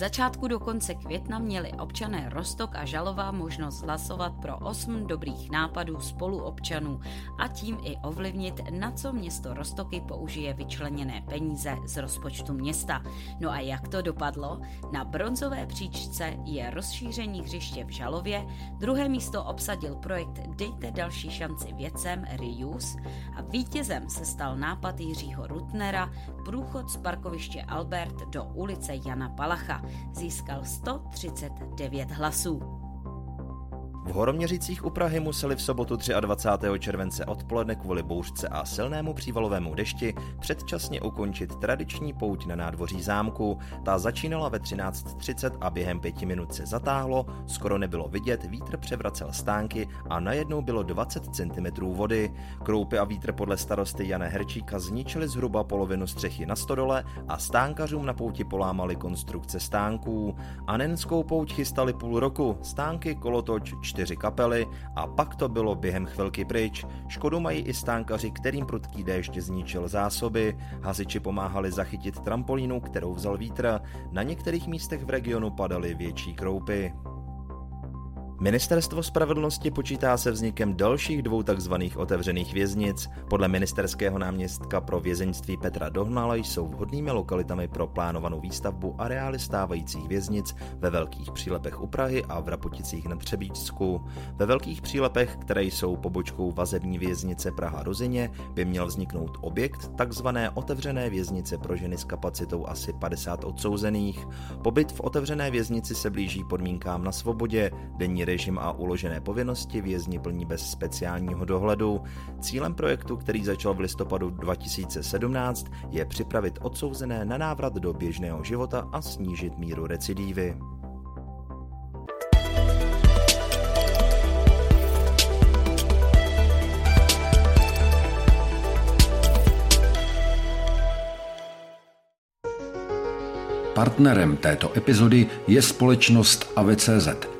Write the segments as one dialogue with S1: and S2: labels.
S1: Začátku do konce května měli občané Rostok a Žalova možnost hlasovat pro 8 dobrých nápadů spoluobčanů a tím i ovlivnit, na co město Rostoky použije vyčleněné peníze z rozpočtu města. No a jak to dopadlo? Na bronzové příčce je rozšíření hřiště v Žalově, druhé místo obsadil projekt Dejte další šanci věcem Reuse a vítězem se stal nápad Jiřího Rutnera průchod z parkoviště Albert do ulice Jana Palacha. Získal 139 hlasů.
S2: V Horoměřicích u Prahy museli v sobotu 23. července odpoledne kvůli bouřce a silnému přívalovému dešti předčasně ukončit tradiční pouť na nádvoří zámku. Ta začínala ve 13.30 a během pěti minut se zatáhlo, skoro nebylo vidět, vítr převracel stánky a najednou bylo 20 cm vody. Kroupy a vítr podle starosty Jana Herčíka zničili zhruba polovinu střechy na stodole a stánkařům na pouti polámali konstrukce stánků. Anenskou pouť chystali půl roku, stánky, kolotoč, čtyři kapely a pak to bylo během chvilky pryč. Škodu mají i stánkaři, kterým prudký déšť zničil zásoby. Hasiči pomáhali zachytit trampolínu, kterou vzal vítr. Na některých místech v regionu padaly větší kroupy. Ministerstvo spravedlnosti počítá se vznikem dalších dvou tzv. otevřených věznic. Podle ministerského náměstka pro vězeňství Petra Dohnala jsou vhodnými lokalitami pro plánovanou výstavbu areály stávajících věznic ve Velkých přílepech u Prahy a v Rapoticích nad Třebíčsku. Ve Velkých přílepech, které jsou pobočkou vazební věznice Praha Rozině, by měl vzniknout objekt tzv. otevřené věznice pro ženy s kapacitou asi 50 odsouzených. Pobyt v otevřené věznici se blíží podmínkám na svobodě, denní režim a uložené povinnosti vězni plní bez speciálního dohledu. Cílem projektu, který začal v listopadu 2017, je připravit odsouzené na návrat do běžného života a snížit míru recidívy.
S3: Partnerem této epizody je společnost AVCZ –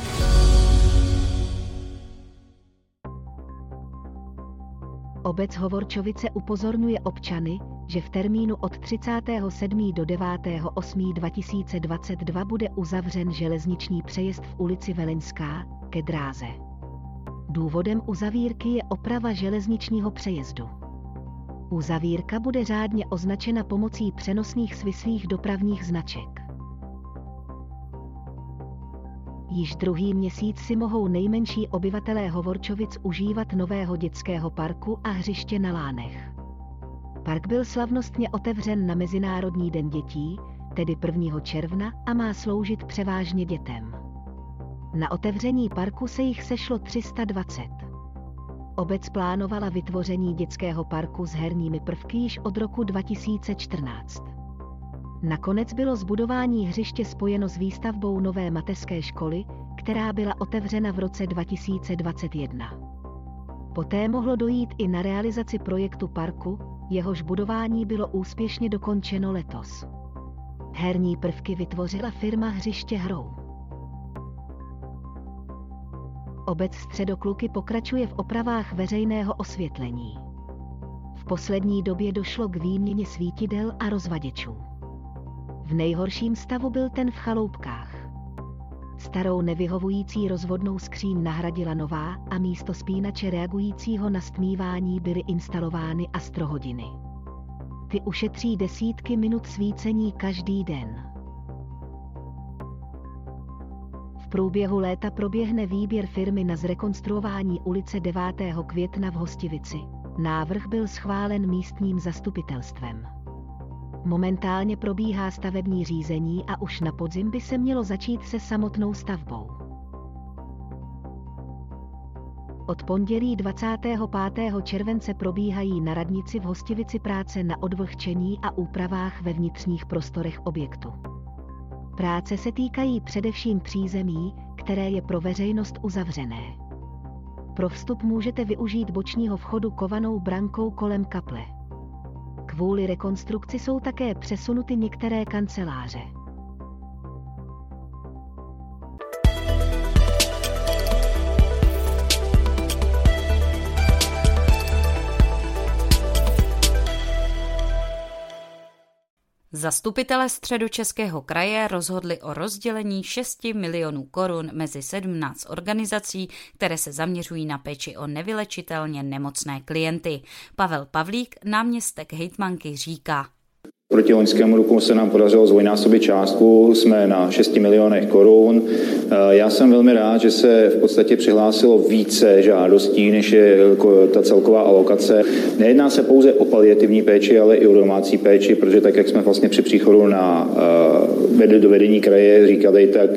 S4: Obec Hovorčovice upozorňuje občany, že v termínu od 37. do 9. 8. 2022 bude uzavřen železniční přejezd v ulici Veleňská ke dráze. Důvodem uzavírky je oprava železničního přejezdu. Uzavírka bude řádně označena pomocí přenosných svislých dopravních značek. Již druhý měsíc si mohou nejmenší obyvatelé Hovorčovic užívat nového dětského parku a hřiště na Lánech. Park byl slavnostně otevřen na Mezinárodní den dětí, tedy 1. června, a má sloužit převážně dětem. Na otevření parku se jich sešlo 320. Obec plánovala vytvoření dětského parku s herními prvky již od roku 2014. Nakonec bylo zbudování hřiště spojeno s výstavbou nové mateřské školy, která byla otevřena v roce 2021. Poté mohlo dojít i na realizaci projektu parku, jehož budování bylo úspěšně dokončeno letos. Herní prvky vytvořila firma Hřiště hrou. Obec Středokluky pokračuje v opravách veřejného osvětlení. V poslední době došlo k výměně svítidel a rozvaděčů. V nejhorším stavu byl ten v chaloupkách. Starou nevyhovující rozvodnou skříň nahradila nová a místo spínače reagujícího na stmívání byly instalovány astrohodiny. Ty ušetří desítky minut svícení každý den. V průběhu léta proběhne výběr firmy na zrekonstruování ulice 9. května v Hostivici. Návrh byl schválen místním zastupitelstvem. Momentálně probíhá stavební řízení a už na podzim by se mělo začít se samotnou stavbou. Od pondělí 25. července probíhají na radnici v Hostivici práce na odvlhčení a úpravách ve vnitřních prostorech objektu. Práce se týkají především přízemí, které je pro veřejnost uzavřené. Pro vstup můžete využít bočního vchodu kovanou brankou kolem kaple. Kvůli rekonstrukci jsou také přesunuty některé kanceláře.
S1: Zastupitelé středočeského kraje rozhodli o rozdělení 6 milionů korun mezi 17 organizací, které se zaměřují na péči o nevylečitelně nemocné klienty. Pavel Pavlík, náměstek hejtmanky, říká.
S5: Proti loňskému roku se nám podařilo zvojnásobit částku, jsme na 6 milionech korun. Eh, já jsem velmi rád, že se v podstatě přihlásilo více žádostí, než je ta celková alokace. Nejedná se pouze o paliativní péči, ale i o domácí péči, protože tak, jak jsme vlastně při příchodu na uh, do vedení kraje říkali, tak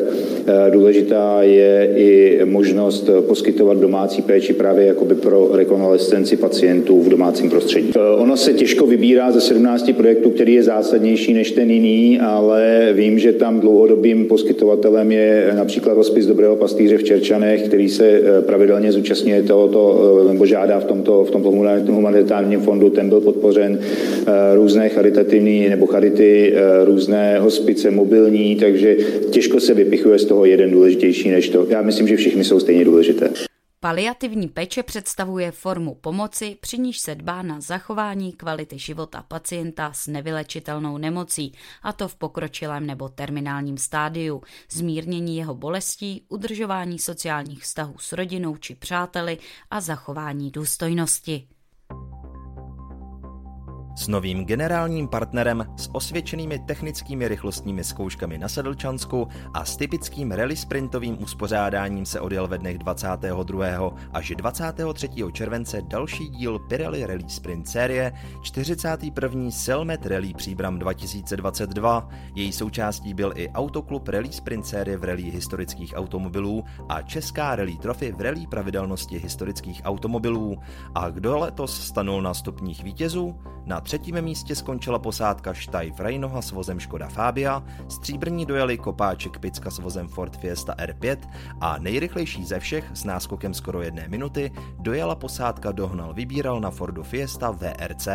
S5: důležitá je i možnost poskytovat domácí péči právě jakoby pro rekonvalescenci pacientů v domácím prostředí. Ono se těžko vybírá ze 17 projektů, který je zásadnější než ten jiný, ale vím, že tam dlouhodobým poskytovatelem je například hospic Dobrého pastýře v Čerčanech, který se eh, pravidelně zúčastňuje tohoto, eh, nebo žádá v tomto, v tomto humanitárním fondu. Ten byl podpořen eh, různé charitativní nebo charity, různé hospice mobilní, takže těžko se vypichuje z toho jeden důležitější než to. Já myslím, že všichni jsou stejně důležité.
S1: Paliativní péče představuje formu pomoci, při níž se dbá na zachování kvality života pacienta s nevylečitelnou nemocí, a to v pokročilém nebo terminálním stádiu, zmírnění jeho bolestí, udržování sociálních vztahů s rodinou či přáteli a zachování důstojnosti.
S2: S novým generálním partnerem, s osvědčenými technickými rychlostními zkouškami na Sedlčansku a s typickým rally sprintovým uspořádáním se odjel ve dnech 22. až 23. července další díl Pirelli Rally Sprint série 41. Selmet Rally Příbram 2022. Její součástí byl i Autoklub Rally Sprint série v rally historických automobilů a Česká rally trofy v rally pravidelnosti historických automobilů. A kdo letos stanul na stupních vítězů? Na třetím místě skončila posádka Štajf Rejnoha s vozem Škoda Fabia, stříbrní dojeli Kopáček Picka s vozem Ford Fiesta R5 a nejrychlejší ze všech s náskokem skoro jedné minuty dojela posádka Dohnal Vybíral na Fordu Fiesta VRC.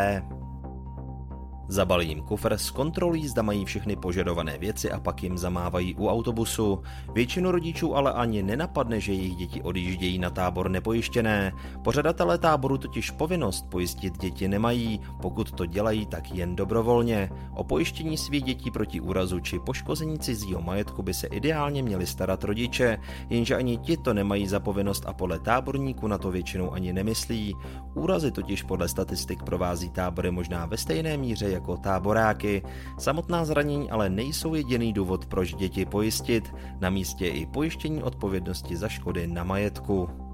S2: Zabalí jim kufr, zkontrolují, zda mají všechny požadované věci a pak jim zamávají u autobusu. Většinu rodičů ale ani nenapadne, že jejich děti odjíždějí na tábor nepojištěné. Pořadatelé táboru totiž povinnost pojistit děti nemají, pokud to dělají, tak jen dobrovolně. O pojištění svých dětí proti úrazu či poškození cizího majetku by se ideálně měli starat rodiče, jenže ani ti to nemají za povinnost a podle táborníků na to většinou ani nemyslí. Úrazy totiž podle statistik provází tábory možná ve stejné míře jako táboráky. Samotná zranění ale nejsou jediný důvod, proč děti pojistit. Na místě i pojištění odpovědnosti za škody na majetku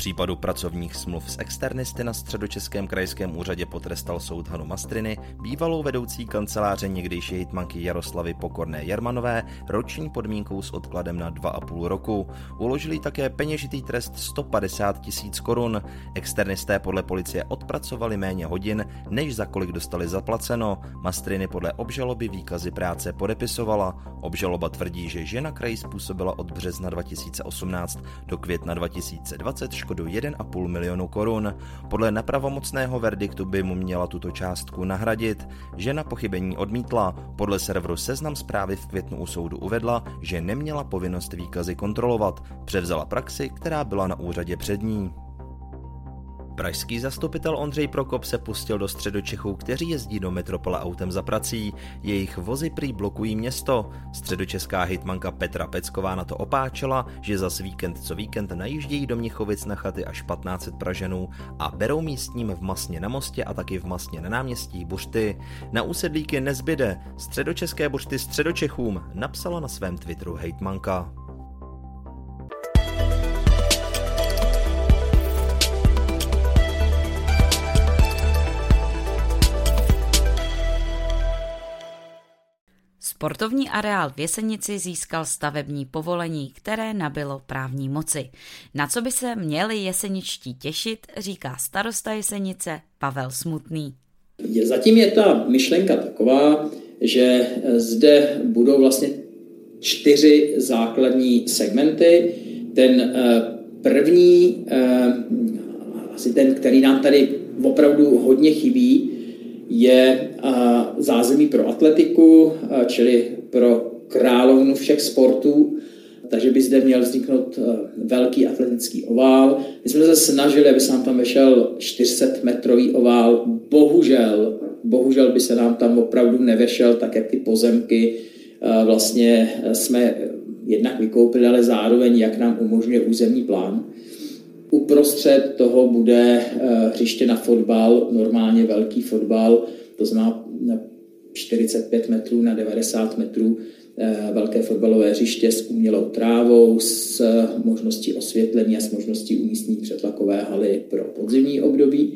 S2: případu pracovních smluv s externisty na středočeském krajském úřadě potrestal soud Hanu Mastriny, bývalou vedoucí kanceláře někdejší hitmanky Jaroslavy Pokorné Jermanové, roční podmínkou s odkladem na 2,5 roku. Uložili také peněžitý trest 150 tisíc korun. Externisté podle policie odpracovali méně hodin, než za kolik dostali zaplaceno. Mastriny podle obžaloby výkazy práce podepisovala. Obžaloba tvrdí, že žena kraji způsobila od března 2018 do května 2020 škodu 1,5 milionu korun. Podle nepravomocného verdiktu by mu měla tuto částku nahradit. Žena pochybení odmítla. Podle serveru Seznam zprávy v květnu u soudu uvedla, že neměla povinnost výkazy kontrolovat. Převzala praxi, která byla na úřadě před ní. Pražský zastupitel Ondřej Prokop se pustil do středočechů, kteří jezdí do metropole autem za prací. Jejich vozy prý blokují město. Středočeská hitmanka Petra Pecková na to opáčela, že za víkend co víkend najíždějí do Mnichovic na chaty až 1500 Praženů a berou místním v Masně na mostě a taky v Masně na náměstí bušty. Na úsedlíky nezbyde. Středočeské bušty středočechům napsala na svém Twitteru hejtmanka.
S1: Sportovní areál v Jesenici získal stavební povolení, které nabilo právní moci. Na co by se měli jeseničtí těšit, říká starosta Jesenice Pavel Smutný.
S6: Zatím je ta myšlenka taková, že zde budou vlastně čtyři základní segmenty. Ten eh, první, eh, asi ten, který nám tady opravdu hodně chybí, je zázemí pro atletiku, čili pro královnu všech sportů, takže by zde měl vzniknout velký atletický ovál. My jsme se snažili, aby se nám tam vešel 400 metrový ovál. Bohužel, bohužel by se nám tam opravdu nevešel, tak jak ty pozemky vlastně jsme jednak vykoupili, ale zároveň jak nám umožňuje územní plán. Uprostřed toho bude eh, hřiště na fotbal, normálně velký fotbal, to znamená 45 metrů na 90 metrů eh, velké fotbalové hřiště s umělou trávou, s možností osvětlení a s možností umístění přetlakové haly pro podzimní období.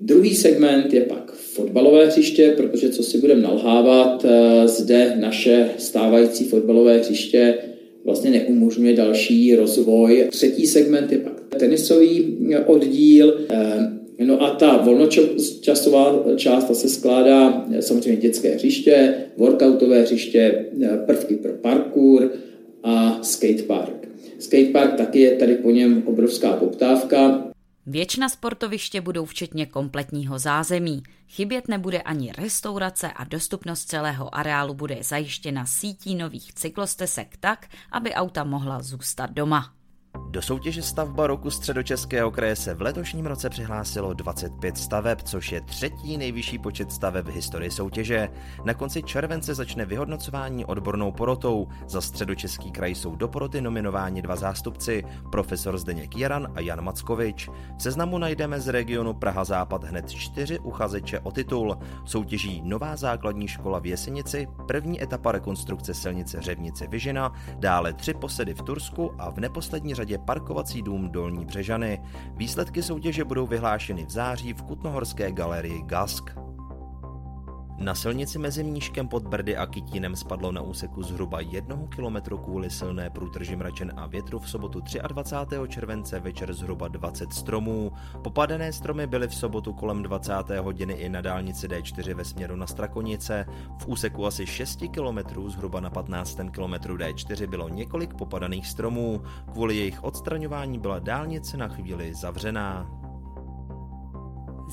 S6: Druhý segment je pak fotbalové hřiště, protože co si budeme nalhávat, eh, zde naše stávající fotbalové hřiště vlastně neumožňuje další rozvoj. Třetí segment je pak tenisový oddíl. Eh, no a ta volnočasová část ta se skládá eh, samozřejmě dětské hřiště, workoutové hřiště, eh, prvky pro parkour a skatepark. Skatepark taky je tady po něm obrovská poptávka.
S1: Většina sportoviště budou včetně kompletního zázemí. Chybět nebude ani restaurace a dostupnost celého areálu bude zajištěna sítí nových cyklostesek tak, aby auta mohla zůstat doma.
S2: Do soutěže stavba roku středočeského kraje se v letošním roce přihlásilo 25 staveb, což je třetí nejvyšší počet staveb v historii soutěže. Na konci července začne vyhodnocování odbornou porotou. Za středočeský kraj jsou do poroty nominováni dva zástupci, profesor Zdeněk Jaran a Jan Mackovič. V seznamu najdeme z regionu Praha Západ hned čtyři uchazeče o titul. Soutěží Nová základní škola v Jesenici, první etapa rekonstrukce silnice Řevnice Vyžina, dále tři posedy v Tursku a v neposlední řadě parkovací dům Dolní Břežany. Výsledky soutěže budou vyhlášeny v září v Kutnohorské galerii Gask. Na silnici mezi Mníškem pod Brdy a Kytínem spadlo na úseku zhruba jednoho kilometru kvůli silné průtrži mračen a větru v sobotu 23. července večer zhruba 20 stromů. Popadené stromy byly v sobotu kolem 20. hodiny i na dálnici D4 ve směru na Strakonice. V úseku asi 6 kilometrů zhruba na 15. kilometru D4 bylo několik popadaných stromů. Kvůli jejich odstraňování byla dálnice na chvíli zavřená.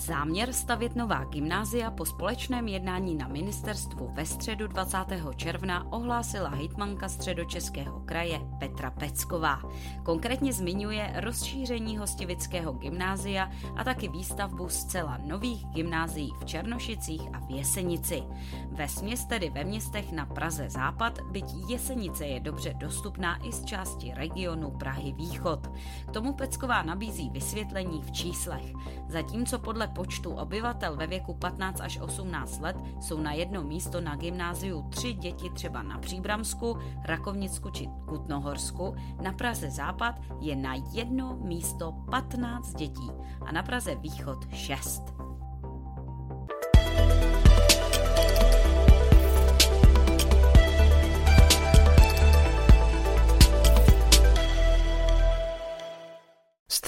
S1: Záměr stavět nová gymnázia po společném jednání na ministerstvu ve středu 20. června ohlásila hejtmanka středočeského kraje Petra Pecková. Konkrétně zmiňuje rozšíření hostivického gymnázia a taky výstavbu zcela nových gymnázií v Černošicích a v Jesenici. Ve směs tedy ve městech na Praze Západ, byť Jesenice je dobře dostupná i z části regionu Prahy Východ. K tomu Pecková nabízí vysvětlení v číslech. Zatímco podle počtu obyvatel ve věku 15 až 18 let jsou na jedno místo na gymnáziu tři děti třeba na Příbramsku, Rakovnicku či Kutnohorsku, na Praze Západ je na jedno místo 15 dětí a na Praze Východ 6.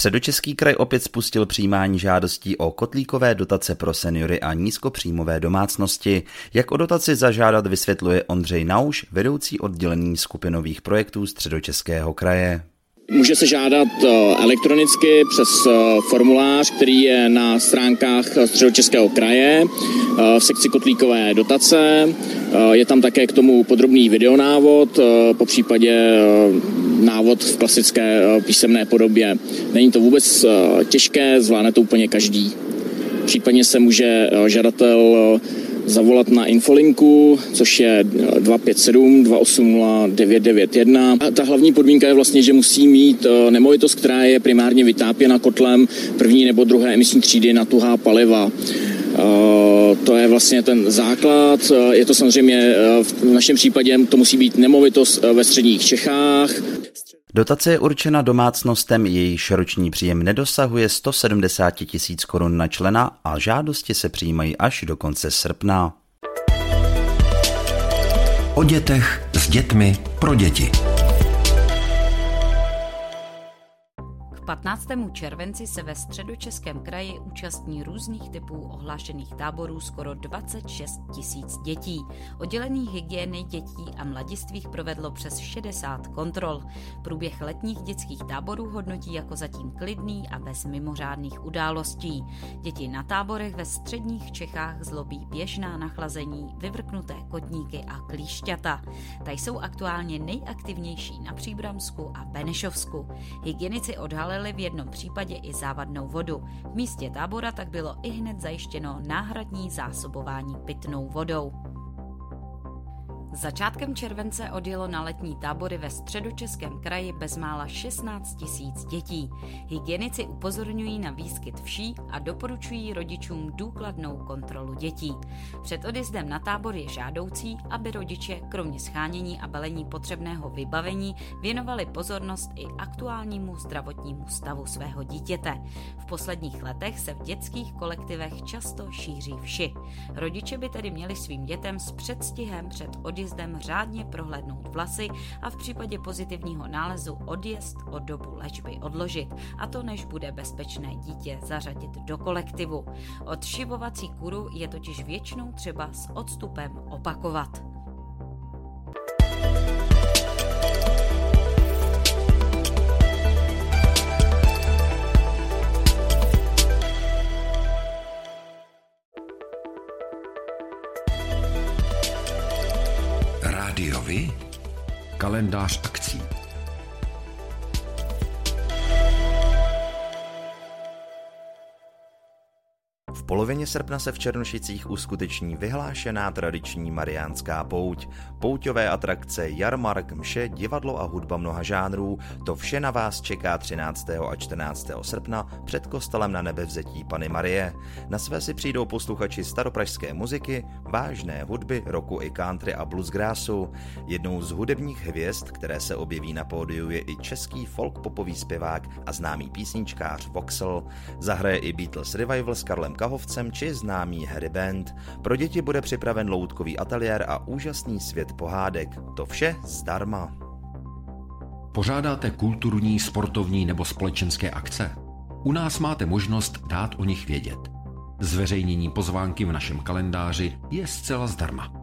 S2: Středočeský kraj opět spustil přijímání žádostí o kotlíkové dotace pro seniory a nízkopříjmové domácnosti. Jak o dotaci zažádat vysvětluje Ondřej Nauš, vedoucí oddělení skupinových projektů Středočeského kraje.
S7: Může se žádat eh, elektronicky přes eh, formulář, který je na stránkách Středočeského kraje eh, v sekci kotlíkové dotace. Je tam také k tomu podrobný videonávod, po případě návod v klasické písemné podobě. Není to vůbec těžké, zvládne to úplně každý. Případně se může žadatel zavolat na infolinku, což je 257 280 991. A ta hlavní podmínka je vlastně, že musí mít eh, nemovitost, která je primárně vytápěna kotlem první nebo druhé emisní třídy na tuhá paliva. Eh, to je vlastně ten základ. Eh, je to samozřejmě v našem případě, to musí být nemovitost ve středních Čechách.
S2: Dotace je určena domácnostem, jejíž roční příjem nedosahuje 170 tisíc korun na člena a žádosti se přijímají až do konce srpna.
S3: O dětech, s dětmi, pro děti.
S1: 15. červenci se ve středočeském kraji účastní různých typů ohlášených táborů skoro 26 tisíc dětí. Oddělených hygieny dětí a mladistvých provedlo přes 60 kontrol. Průběh letních dětských táborů hodnotí jako zatím klidný a bez mimořádných událostí. Děti na táborech ve středních Čechách zlobí běžná nachlazení, vyvrknuté kotníky a klíšťata. Ta jsou aktuálně nejaktivnější na Příbramsku a Benešovsku. Hygienici odhalili v jednom případě i závadnou vodu. V místě tábora tak bylo i hned zajištěno náhradní zásobování pitnou vodou. Začátkem července odjelo na letní tábory ve středočeském kraji bezmála 16 tisíc dětí. Hygienici upozorňují na výskyt vší a doporučují rodičům důkladnou kontrolu dětí. Před odjezdem na tábor je žádoucí, aby rodiče kromě schánění a balení potřebného vybavení věnovali pozornost i aktuálnímu zdravotnímu stavu svého dítěte. V posledních letech se v dětských kolektivech často šíří vši. Rodiče by tedy měli svým dětem s předstihem před odjezdem odjezdem řádně prohlédnout vlasy a v případě pozitivního nálezu odjezd o dobu léčby odložit, a to než bude bezpečné dítě zařadit do kolektivu. Odšivovací kuru je totiž většinou třeba s odstupem opakovat.
S2: kalendarstreik. Polovině srpna se v Černošicích uskuteční vyhlášená tradiční mariánská pouť. Pouťové atrakce, jarmark, mše, divadlo a hudba mnoha žánrů, to vše na vás čeká 13. a 14. srpna před kostelem na nebevzetí Pany Marie. Na své si přijdou posluchači staropražské muziky, vážné hudby, roku i country a bluesgrassu. Jednou z hudebních hvězd, které se objeví na pódiu, je i český folk popový zpěvák a známý písničkář Voxel. Zahraje i Beatles Revival s Karlem Kahovcem či známý Harry Band. Pro děti bude připraven loutkový ateliér a úžasný svět pohádek. To vše zdarma.
S3: Pořádáte kulturní, sportovní nebo společenské akce? U nás máte možnost dát o nich vědět. Zveřejnění pozvánky v našem kalendáři je zcela zdarma.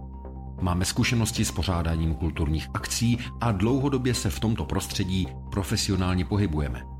S3: Máme zkušenosti s pořádáním kulturních akcí a dlouhodobě se v tomto prostředí profesionálně pohybujeme.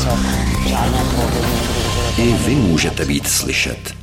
S8: je to příběh spíše o selhávání.
S3: Rádio Vy. I vy můžete být slyšet.